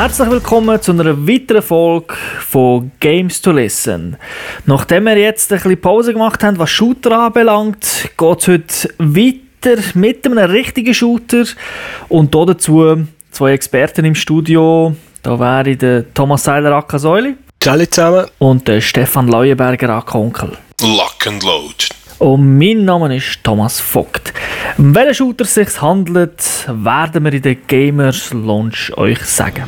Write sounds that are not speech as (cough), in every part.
Herzlich willkommen zu einer weiteren Folge von Games to Listen. Nachdem wir jetzt ein bisschen Pause gemacht haben, was Shooter anbelangt, geht es heute weiter mit einem richtigen Shooter und dazu zwei Experten im Studio. Da wäre der Thomas Seiler Akasäuli. Ciao zusammen. Und der Stefan Leuenberger Akonkel. Lock and Load. Und mein Name ist Thomas Vogt. Um welchen Shooter es sich handelt, werden wir in der Gamers Launch euch sagen.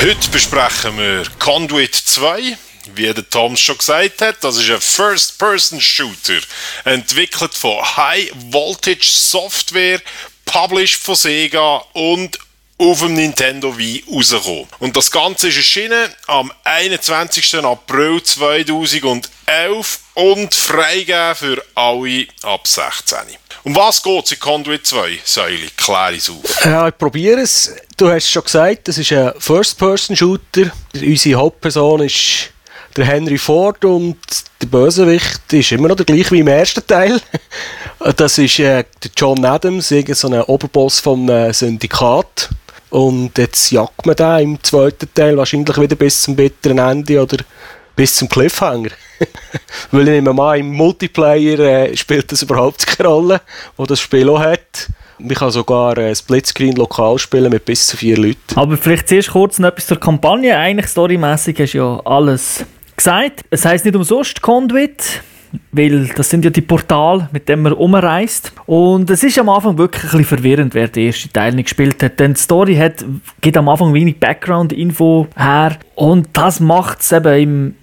Heute besprechen wir Conduit 2. Wie der Tom schon gesagt hat, das ist ein First-Person-Shooter, entwickelt von High Voltage Software, published von Sega und auf dem Nintendo Wii rausgekommen. Und das Ganze ist erschienen am 21. April 2011 und freigegeben für alle ab 16. Um was geht es in Conduit 2, Säule? Klär es auf. Ja, ich probiere es. Du hast schon gesagt, es ist ein First-Person-Shooter. Unsere Hauptperson ist der Henry Ford und der Bösewicht ist immer noch der gleiche wie im ersten Teil. (laughs) Das ist äh, der John Adams, so ein Oberboss vom äh, Syndikat. Und jetzt jagt man den im zweiten Teil wahrscheinlich wieder bis zum bitteren Ende oder bis zum Cliffhanger. (laughs) Weil ich nehme mal, im Multiplayer äh, spielt das überhaupt keine Rolle, wo das Spiel auch hat. Man kann sogar äh, Splitscreen lokal spielen mit bis zu vier Leuten. Aber vielleicht zuerst kurz noch etwas zur Kampagne. Eigentlich storymäßig du ja alles gesagt. Es heisst nicht umsonst Conduit, weil das sind ja die Portale, mit denen man umreist. Und es ist am Anfang wirklich ein bisschen verwirrend, wer den ersten Teil nicht gespielt hat. Denn die Story hat, gibt am Anfang wenig Background-Info her. Und das macht es eben im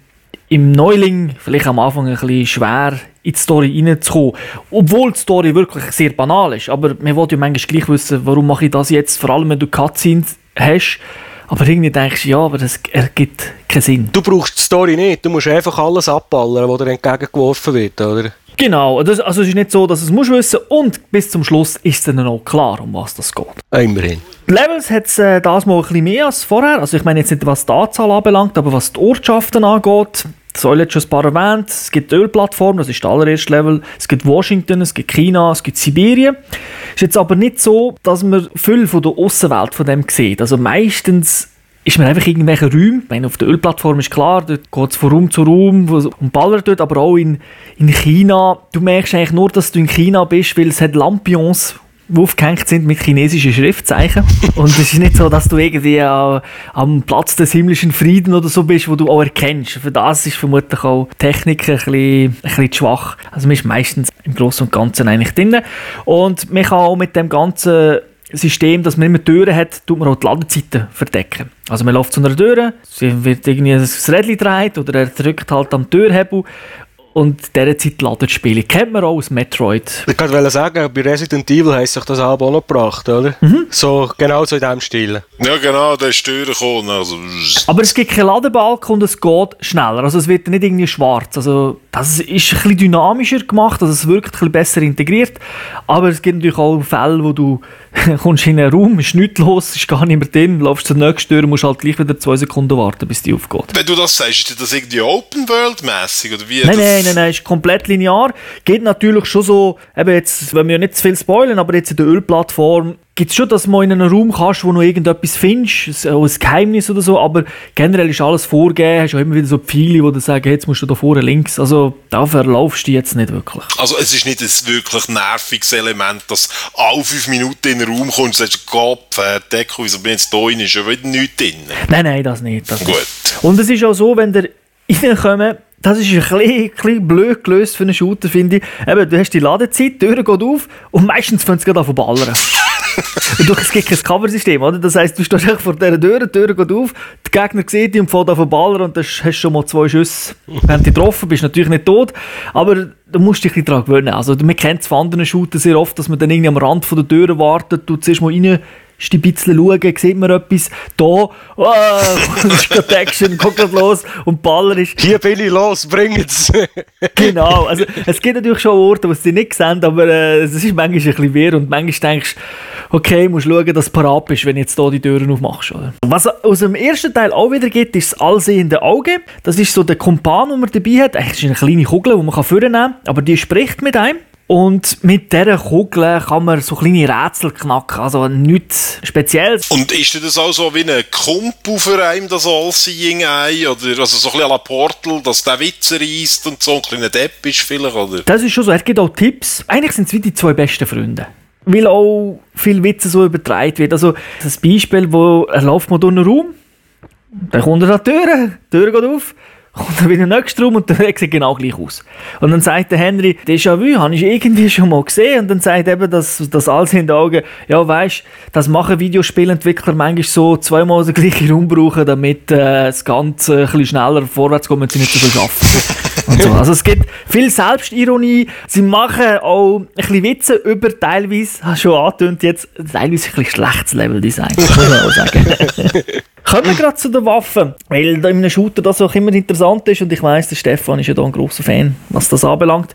im Neuling vielleicht am Anfang ein bisschen schwer, in die Story reinzukommen. Obwohl die Story wirklich sehr banal ist. Aber man will ja manchmal gleich wissen, warum mache ich das jetzt, vor allem wenn du Cutscenes hast. Aber irgendwie denkst du, ja, aber das ergibt keinen Sinn. Du brauchst die Story nicht, du musst einfach alles abballern, was dir entgegengeworfen wird, oder? Genau, das, also es ist nicht so, dass es musst wissen und bis zum Schluss ist dann auch klar, um was das geht. Immerhin. Die Levels hat es äh, das mal ein bisschen mehr als vorher. Also ich meine jetzt nicht, was die Anzahl anbelangt, aber was die Ortschaften angeht. Soll jetzt schon ein paar erwähnt. Es gibt die Ölplattform, das ist das allererste Level. Es gibt Washington, es gibt China, es gibt Sibirien. Ist jetzt aber nicht so, dass man viel von der Außenwelt von dem sieht. Also meistens ist man einfach irgendwelche Räume. Ich meine, auf der Ölplattform ist klar, dort geht es von Raum zu Raum und ballert dort, aber auch in, in China. Du merkst eigentlich nur, dass du in China bist, weil es hat Lampions aufgehängt sind mit chinesischen Schriftzeichen. Und es ist nicht so, dass du irgendwie äh, am Platz des himmlischen Frieden oder so bist, wo du auch erkennst. Für das ist vermutlich auch Technik ein bisschen, ein bisschen schwach. Also man ist meistens im Großen und Ganzen eigentlich drin. Und man kann auch mit dem ganzen System, dass man immer Türen hat, tut man auch die Ladezeiten verdecken. Also man läuft zu einer Tür, sie wird irgendwie ein Rädchen gedreht oder er drückt halt am Türhebel und dieser Zeit laden Spiele. Kennt man auch aus Metroid. Ich wollte sagen, bei Resident Evil heisst sich das Album auch noch gebracht, oder? Mhm. So, genau so in diesem Stil. Ja, genau, der ist gekommen. Also. Aber es gibt keinen Ladebalken und es geht schneller. Also es wird nicht irgendwie schwarz. Also das ist ein bisschen dynamischer gemacht, also es wirkt ein bisschen besser integriert. Aber es gibt natürlich auch Fälle, wo du (laughs) kommst in einen Raum, ist nichts los, ist gar nicht mehr drin, läufst zur nächsten Tür, musst halt gleich wieder zwei Sekunden warten, bis die aufgeht. Wenn du das sagst, ist das irgendwie Open World mäßig oder wie? Nein, nein, nein, nein, ist komplett linear. Geht natürlich schon so, eben jetzt, wenn wir ja nicht zu viel spoilern, aber jetzt in der Ölplattform gibt es schon, dass du in einem Raum kannst, wo du irgendetwas findest, ein Geheimnis oder so, aber generell ist alles vorgegeben, hast auch immer wieder so Pfeile, die dir sagen, jetzt musst du da vorne links, also da verlaufst du jetzt nicht wirklich. Also es ist nicht ein wirklich nerviges Element, dass alle fünf Minuten in den Raum kommst und sagst, Kopf, äh, Deckel, wieso bin ich jetzt da rein, ist ja wieder nichts drin. Nein, nein, das nicht. Das Gut. Nicht. Und es ist auch so, wenn der (laughs) reinkommen, das ist ein bisschen, bisschen blöd gelöst für einen Shooter, finde ich. Eben, du hast die Ladezeit, die Tür geht auf und meistens fängt es gerade an zu ballern. (laughs) und es gibt kein Cover-System, oder? Das heisst, du stehst vor dieser Tür, die Tür geht auf, der Gegner sieht dich und fährt auf den Baller und dann hast du schon mal zwei Schüsse. Wenn du getroffen bist, natürlich nicht tot, aber du musst dich ein daran gewöhnen. Also, man kennt es von anderen Shootern sehr oft, dass man dann irgendwie am Rand von der Tür wartet, du zuerst mal rein ein bisschen schauen, sieht man etwas, da, oh, (laughs) ist gerade Action, guck grad los und Baller ist... Hier bin ich los, bringt's! (laughs) genau, also es gibt natürlich schon Orte, wo sie nicht sehen, aber äh, es ist manchmal ein bisschen weird und manchmal denkst du, okay, musst schauen, dass du parat bist, wenn du jetzt hier die Türen aufmachst. Oder? Was aus dem ersten Teil auch wieder gibt, ist das allsehende Auge. Das ist so der Kumpan, den man dabei hat. Eigentlich ist eine kleine Kugel, die man vornehmen kann, aber die spricht mit einem. Und mit dieser Kugel kann man so kleine Rätsel knacken, also nichts Spezielles. Und ist das auch so wie ein Kumpel für einen, das All-Seeing Eye? Oder also so ein bisschen à la Portal, dass der Witze reisst und so ein kleiner Depp ist vielleicht, oder? Das ist schon so, er gibt auch Tipps. Eigentlich sind es wie die zwei besten Freunde. Weil auch viel Witze so übertragen wird. Also das Beispiel, wo er läuft mal durch einen Raum, dann kommt er an die Tür, die Tür geht auf, kommt dann wieder in den nächsten Raum und der sieht genau gleich aus. Und dann sagt der Henry, Déjà-vu, habe ich irgendwie schon mal gesehen. Und dann sagt eben das, das alles in den Augen, ja weißt, das machen Videospielentwickler manchmal so zweimal den gleichen Raum brauchen, damit äh, das Ganze ein bisschen schneller vorwärts kommt und sie nicht so viel arbeiten. (laughs) so. Also es gibt viel Selbstironie. Sie machen auch ein bisschen Witze über teilweise, hast schon angetönt jetzt, teilweise ein bisschen schlechtes Leveldesign, muss man auch sagen. (laughs) Kommen wir gerade zu den Waffen, weil da in einem Shooter das auch immer interessant ist und ich weiss, der Stefan ist ja da ein grosser Fan, was das anbelangt.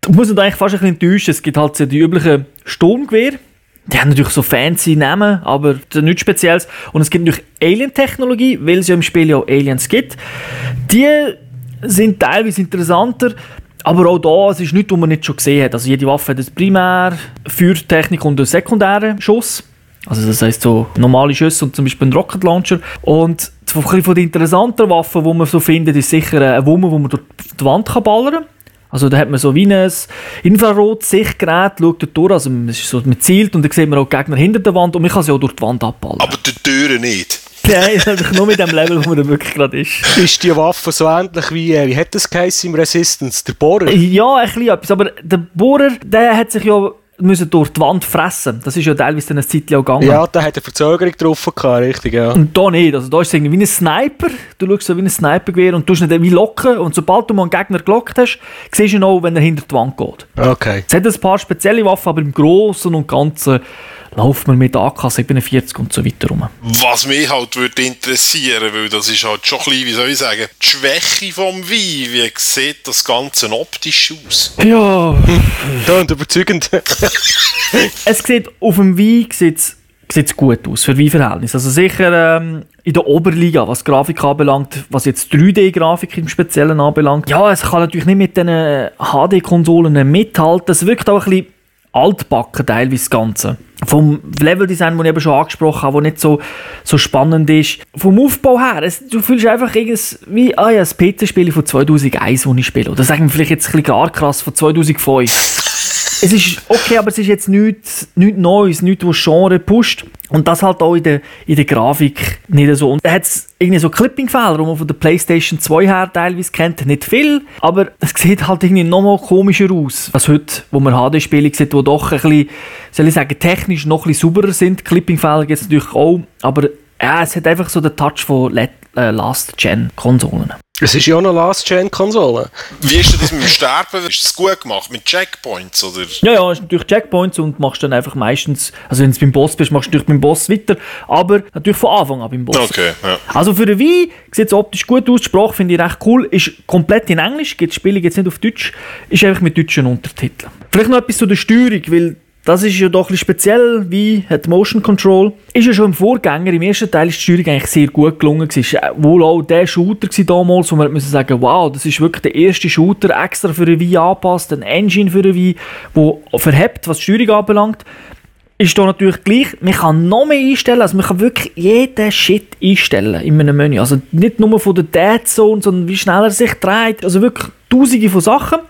Da muss man eigentlich fast ein bisschen enttäuschen. Es gibt halt so die üblichen Sturmgewehre, die haben natürlich so fancy Namen, aber nichts Spezielles. Und es gibt natürlich Alien-Technologie, weil es ja im Spiel ja auch Aliens gibt. Die sind teilweise interessanter, aber auch da, es ist nichts, was man nicht schon gesehen hat. Also jede Waffe hat eine Primär, Feuertechnik und einen sekundären Schuss. Also das heisst so normale Schüsse und zum Beispiel ein Rocket Launcher. Und von den interessanten Waffen, die man so findet, ist sicher eine Wumme, die man durch die Wand ballern kann. Also da hat man so wie ein Infrarot-Sichtgerät, schaut dort durch, also man, so, man zielt und dann sieht man auch Gegner hinter der Wand und man kann sie auch durch die Wand abballern. Aber die Türen nicht. (laughs) Nein, das nur mit dem Level, wo man wirklich gerade ist. Ist die Waffe so ähnlich wie, äh, wie hat das geheißen im Resistance, der Bohrer? Ja, ein bisschen etwas, aber der Bohrer, der hat sich ja müssen durch die Wand fressen. Das ist ja teilweise dann ein Zeitchen auch gegangen. Ja, da hat eine Verzögerung drauf gehabt, richtig, ja. Und da nicht. Also da ist es irgendwie wie ein Sniper. Du schaust so wie ein Snipergewehr und du nicht wie locken. Und sobald du mal einen Gegner gelockt hast, siehst du ihn auch, wenn er hinter die Wand geht. Okay. Es hat ein paar spezielle Waffen, aber im Großen und Ganzen läuft man mit AK-47 und so weiter rum. Was mich halt würde interessieren, weil das ist halt schon ein bisschen, wie soll ich sagen, die Schwäche vom Wein. Wie sieht das Ganze optisch aus? Ja. (laughs) ja und überzeugend. (laughs) es sieht auf dem Wein sieht's, sieht's gut aus für Weinverhältnis. Also sicher ähm, in der Oberliga, was Grafik anbelangt, was jetzt 3D-Grafik im Speziellen anbelangt. Ja, es kann natürlich nicht mit den HD-Konsolen mithalten. Es wirkt auch ein bisschen altbacken teilweise das Ganze. Vom Leveldesign, das ich eben schon angesprochen habe, das nicht so, so spannend ist. Vom Aufbau her, es, du fühlst einfach wie ah ja, ein PC-Spiel von 2001, das ich spiele. Oder sagen wir vielleicht jetzt ein bisschen gar krass, von 2005 es ist okay, aber es ist jetzt nichts, nichts Neues, nichts, was Genre pusht. Und das halt auch in der, in der Grafik nicht so. Und da hat irgendwie so Clipping-Fehler, die man von der Playstation 2 her teilweise kennt. Nicht viel, aber es sieht halt irgendwie nochmal komischer aus, als heute, wo man HD-Spiele sieht, die doch ein bisschen, soll ich sagen, technisch noch ein bisschen sauberer sind. Clipping-Fehler gibt es natürlich auch, aber ja, es hat einfach so den Touch von äh, Last-Gen-Konsolen. Es ist ja auch eine Last-Gen-Konsole. Wie ist das mit dem Sterben? Ist das gut gemacht? Mit Checkpoints? Oder? Ja, ja, es ist natürlich Checkpoints und machst dann einfach meistens, also wenn du beim Boss bist, machst du natürlich beim Boss weiter, aber natürlich von Anfang an beim Boss. Okay, ja. Also für den Wii sieht es optisch gut aus, die Sprache finde ich recht cool, ist komplett in Englisch, gibt Spiele jetzt nicht auf Deutsch, ist einfach mit deutschen Untertiteln. Vielleicht noch etwas zu der Steuerung, weil das ist ja doch ein speziell, wie hat Motion Control. Ist ja schon im Vorgänger, im ersten Teil ist die Steuerung eigentlich sehr gut gelungen. Es war wohl auch der Shooter damals, wo man müssen sagen, wow, das ist wirklich der erste Shooter extra für eine Wii angepasst, ein Engine für eine Wii, der verhebt, was die Steuerung anbelangt. Ist da natürlich gleich, man kann noch mehr einstellen, also man kann wirklich jeden Shit einstellen in einem Menü. Also nicht nur von der Dead Zone, sondern wie schnell er sich dreht. Also wirklich tausende von Sachen.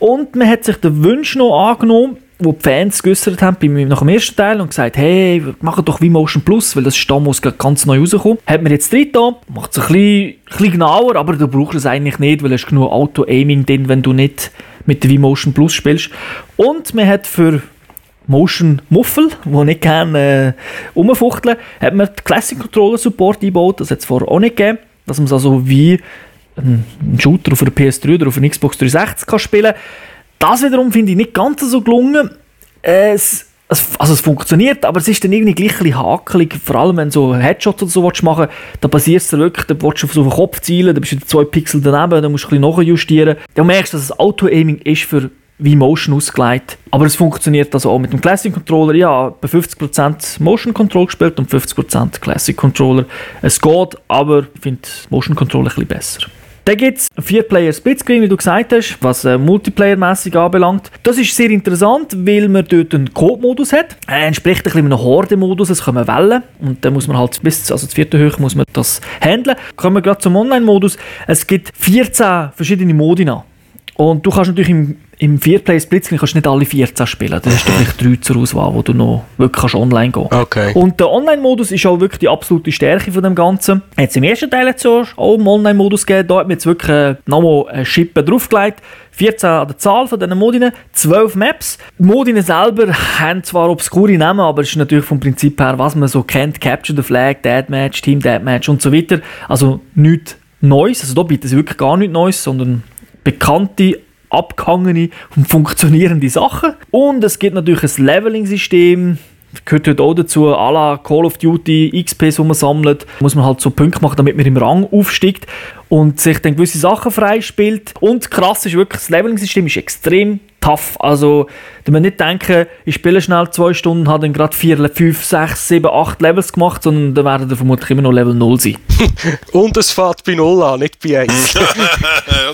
Und man hat sich den Wunsch noch angenommen, wo die Fans geäußert haben nach dem ersten Teil und gesagt, hey, mach doch wie Motion Plus, weil das ist damals ganz neu rausgekommen. Hat man jetzt drin da, macht es ein bisschen, bisschen genauer, aber du brauchst es eigentlich nicht, weil es genug Auto-Aiming drin, wenn du nicht mit der Motion Plus spielst. Und man hat für Motion Muffel, wo nicht gerne äh, umfuchteln, hat man die Classic Controller Support eingebaut, das hat es vorher auch nicht gegeben, dass man es also wie ein Shooter auf einer PS3 oder auf einer Xbox 360 kann spielen kann. Das wiederum finde ich nicht ganz so gelungen. Es, es, also es funktioniert, aber es ist dann irgendwie gleich ein hakelig, vor allem wenn du so Headshots oder so willst machen da passiert es wirklich, da willst du auf so einen Kopf zielen, da bist du zwei Pixel daneben, dann musst du ein bisschen nachjustieren. Dann merkst du, dass das Auto-Aiming ist für wie Motion ausgelegt. Aber es funktioniert also auch mit dem Classic Controller. Ja, bei 50% Motion Control gespielt und 50% Classic Controller. Es geht, aber ich finde Motion Controller ein bisschen besser. Dann gibt es einen 4-Player Splitscreen, wie du gesagt hast, was äh, Multiplayer-mässig anbelangt. Das ist sehr interessant, weil man dort einen Code-Modus hat. Er entspricht ein bisschen einem Horde-Modus, es kommen Wellen und dann muss man halt bis also zur vierten Höhe muss man das handeln. Kommen wir gerade zum Online-Modus. Es gibt 14 verschiedene Modi. Und du kannst natürlich im im Vierplayer Splitscreen kannst du nicht alle 14 spielen. Da hast du vielleicht drei zur Auswahl, wo du noch wirklich kannst online gehen kannst. Okay. Und der Online-Modus ist auch wirklich die absolute Stärke von dem Ganzen. Jetzt im ersten Teil hat auch einen Online-Modus gegeben. Da hat man jetzt wirklich äh, nochmal eine Schippe draufgelegt. 14 an der Zahl von diesen Modinen, 12 Maps. Die Modine selber (laughs) haben zwar obskure Namen, aber es ist natürlich vom Prinzip her, was man so kennt, Capture the Flag, Deathmatch, Team Deathmatch und so weiter. Also nichts Neues. Also da bieten sie wirklich gar nichts Neues, sondern bekannte abgehangene und funktionierende Sachen. Und es gibt natürlich ein Leveling-System, gehört heute auch dazu, à la Call of Duty, XP, die man sammelt, muss man halt so Punkte machen, damit man im Rang aufsteigt und sich dann gewisse Sachen freispielt. Und krass ist wirklich, das Leveling-System ist extrem tough. Also, man nicht denken, ich spiele schnell zwei Stunden, habe dann gerade vier, fünf, sechs, sieben, acht Levels gemacht, sondern dann werden dann vermutlich immer noch Level 0 sein. (laughs) Und es fährt bei 0 an, nicht bei 1. (laughs) ja,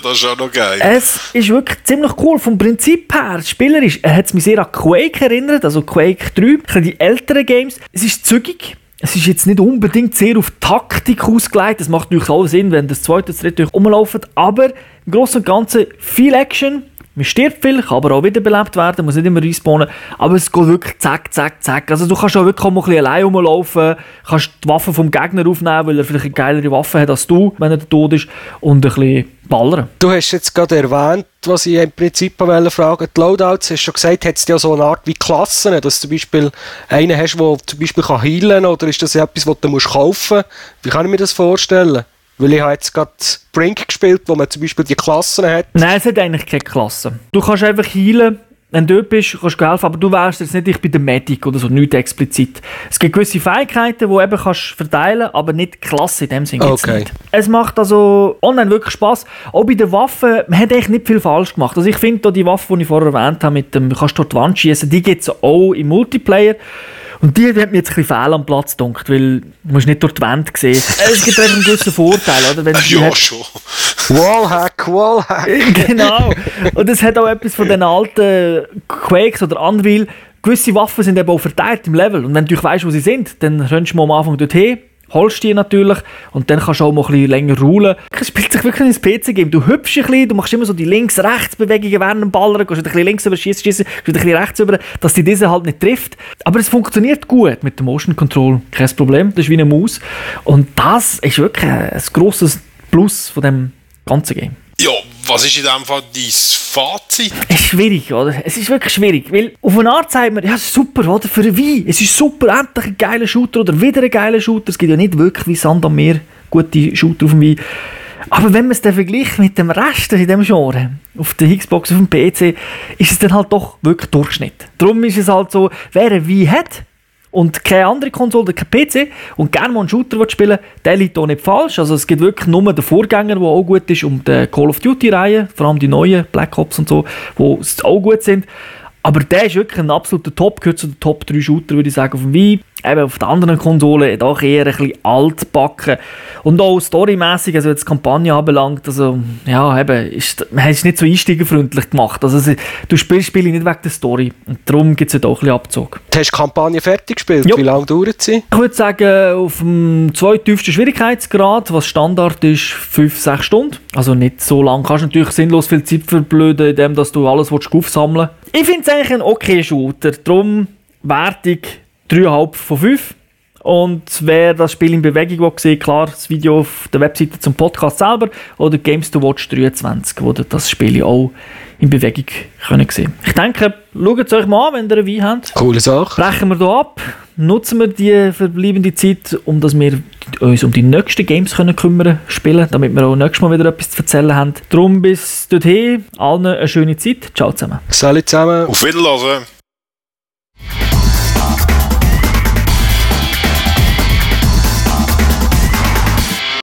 das ist auch noch geil. Es ist wirklich ziemlich cool. Vom Prinzip her, spielerisch, er hat mich sehr an Quake erinnert, also Quake 3, die älteren Games. Es ist zügig. Es ist jetzt nicht unbedingt sehr auf Taktik ausgelegt. Das macht natürlich auch Sinn, wenn das zweite, das dritte rumlaufen. Aber im Großen und Ganzen viel Action, man stirbt viel, kann aber auch wiederbelebt werden, muss nicht immer respawnen. Aber es geht wirklich zack, zack, zack. Also du kannst auch wirklich auch mal ein bisschen allein rumlaufen, kannst die Waffe vom Gegner aufnehmen, weil er vielleicht eine geilere Waffe hat als du, wenn er tot ist, und ein bisschen ballern. Du hast jetzt gerade erwähnt, was ich im Prinzip fragen Die Loadouts, hast du schon gesagt, hat es ja so eine Art wie Klassen, dass du zum Beispiel einen hast, der zum Beispiel kann heilen kann, oder ist das etwas, was du kaufen musst? Wie kann ich mir das vorstellen? Weil ich habe jetzt gerade Brink gespielt, wo man zum Beispiel die Klassen hat. Nein, es hat eigentlich keine Klassen. Du kannst einfach heilen, wenn du dort bist, kannst du helfen, aber du wärst jetzt nicht ich bei der Medic oder so, nicht explizit. Es gibt gewisse Fähigkeiten, die du eben kannst verteilen aber nicht Klasse in dem Sinne. Okay. Nicht. Es macht also online wirklich Spaß. Auch bei den Waffen, man hat eigentlich nicht viel falsch gemacht. Also ich finde, die Waffe, die ich vorher erwähnt habe, mit dem, kannst du dort die Wand schießen, die gibt es auch im Multiplayer. Und die hat mir jetzt ein bisschen fehl am Platz gedacht, weil du musst nicht durch die Wand sehen. (laughs) Es gibt einfach einen gewissen Vorteil, oder? Wenn ja, hat... schon. Wallhack, Wallhack. (laughs) genau. Und es hat auch etwas von den alten Quakes oder Unreal. Gewisse Waffen sind eben auch verteilt im Level. Und wenn du weißt, wo sie sind, dann rennst du mal am Anfang dorthin holst die natürlich und dann kannst du auch mal ein bisschen länger ruhen. Es spielt sich wirklich ins PC-Game. Du hüpfst ein bisschen, du machst immer so die Links-Rechts-Bewegungen während dem Ballern, gehst ein bisschen links über, schießt, schießt, ein bisschen rechts über, dass die diese halt nicht trifft. Aber es funktioniert gut mit dem Motion Control. Kein Problem, das ist wie eine Maus. Und das ist wirklich ein grosses Plus von dem ganzen Game. Was ist in dem Fall dein Fazit? Es ist schwierig, oder? Es ist wirklich schwierig, weil auf eine Art sagt man, ja super, oder? Für ein Wein, es ist super, endlich ein geiler Shooter oder wieder ein geiler Shooter. Es gibt ja nicht wirklich wie Sand am Meer gute Shooter auf dem Wein. Aber wenn man es dann vergleicht mit dem Rest in diesem Genre, auf der Xbox, auf dem PC, ist es dann halt doch wirklich Durchschnitt. Darum ist es halt so, wer ein Wein hat, und keine andere Konsole, kein PC und gerne mal einen Shooter spielen der liegt auch nicht falsch. Also es gibt wirklich nur den Vorgänger, der auch gut ist, und die Call of Duty-Reihe, vor allem die neuen Black Ops und so, die auch gut sind. Aber der ist wirklich ein absoluter Top, gehört zu den Top 3 Shooter, würde ich sagen, auf dem Wii eben auf den anderen Konsolen doch eher ein bisschen altbacken. Und auch storymäßig, also was die Kampagne anbelangt, also, ja, eben, ist, man hat es nicht so einsteigerfreundlich gemacht. Also, du spielst Spiele nicht wegen der Story. Und darum gibt es halt auch ein bisschen Abzug. Du hast die Kampagne fertig gespielt? Jo. Wie lange dauert sie? Ich würde sagen, auf dem zweittiefsten Schwierigkeitsgrad, was Standard ist, 5-6 Stunden. Also nicht so lang. Kannst natürlich sinnlos viel Zeit verblöden, indem du alles aufsammeln willst. Ich finde es eigentlich ein okay Shooter. Darum Wertung 3,5 von 5. Und wer das Spiel in Bewegung will, sieht, klar, das Video auf der Webseite zum Podcast selber oder Games to Watch 23, wo ihr das Spiel auch in Bewegung können sehen Ich denke, schaut es euch mal an, wenn ihr ein Wein habt. Coole Sache. Brechen wir hier ab, nutzen wir die verbleibende Zeit, um dass wir uns um die nächsten Games können kümmern spielen, damit wir auch nächstes Mal wieder etwas zu erzählen haben. Darum bis dorthin, allen eine schöne Zeit. Ciao zusammen. Salut zusammen. Auf Wiedersehen.